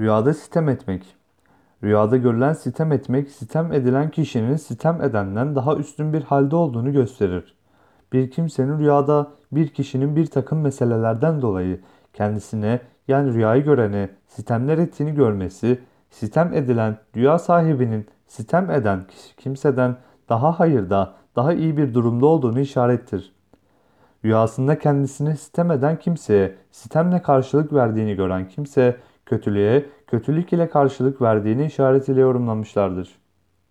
Rüyada sitem etmek. Rüyada görülen sitem etmek, sitem edilen kişinin sitem edenden daha üstün bir halde olduğunu gösterir. Bir kimsenin rüyada bir kişinin bir takım meselelerden dolayı kendisine yani rüyayı görene sitemler ettiğini görmesi, sitem edilen rüya sahibinin sitem eden kimseden daha hayırda, daha iyi bir durumda olduğunu işarettir. Rüyasında kendisine sitem eden kimseye sitemle karşılık verdiğini gören kimse kötülüğe kötülük ile karşılık verdiğini işaret ile yorumlamışlardır.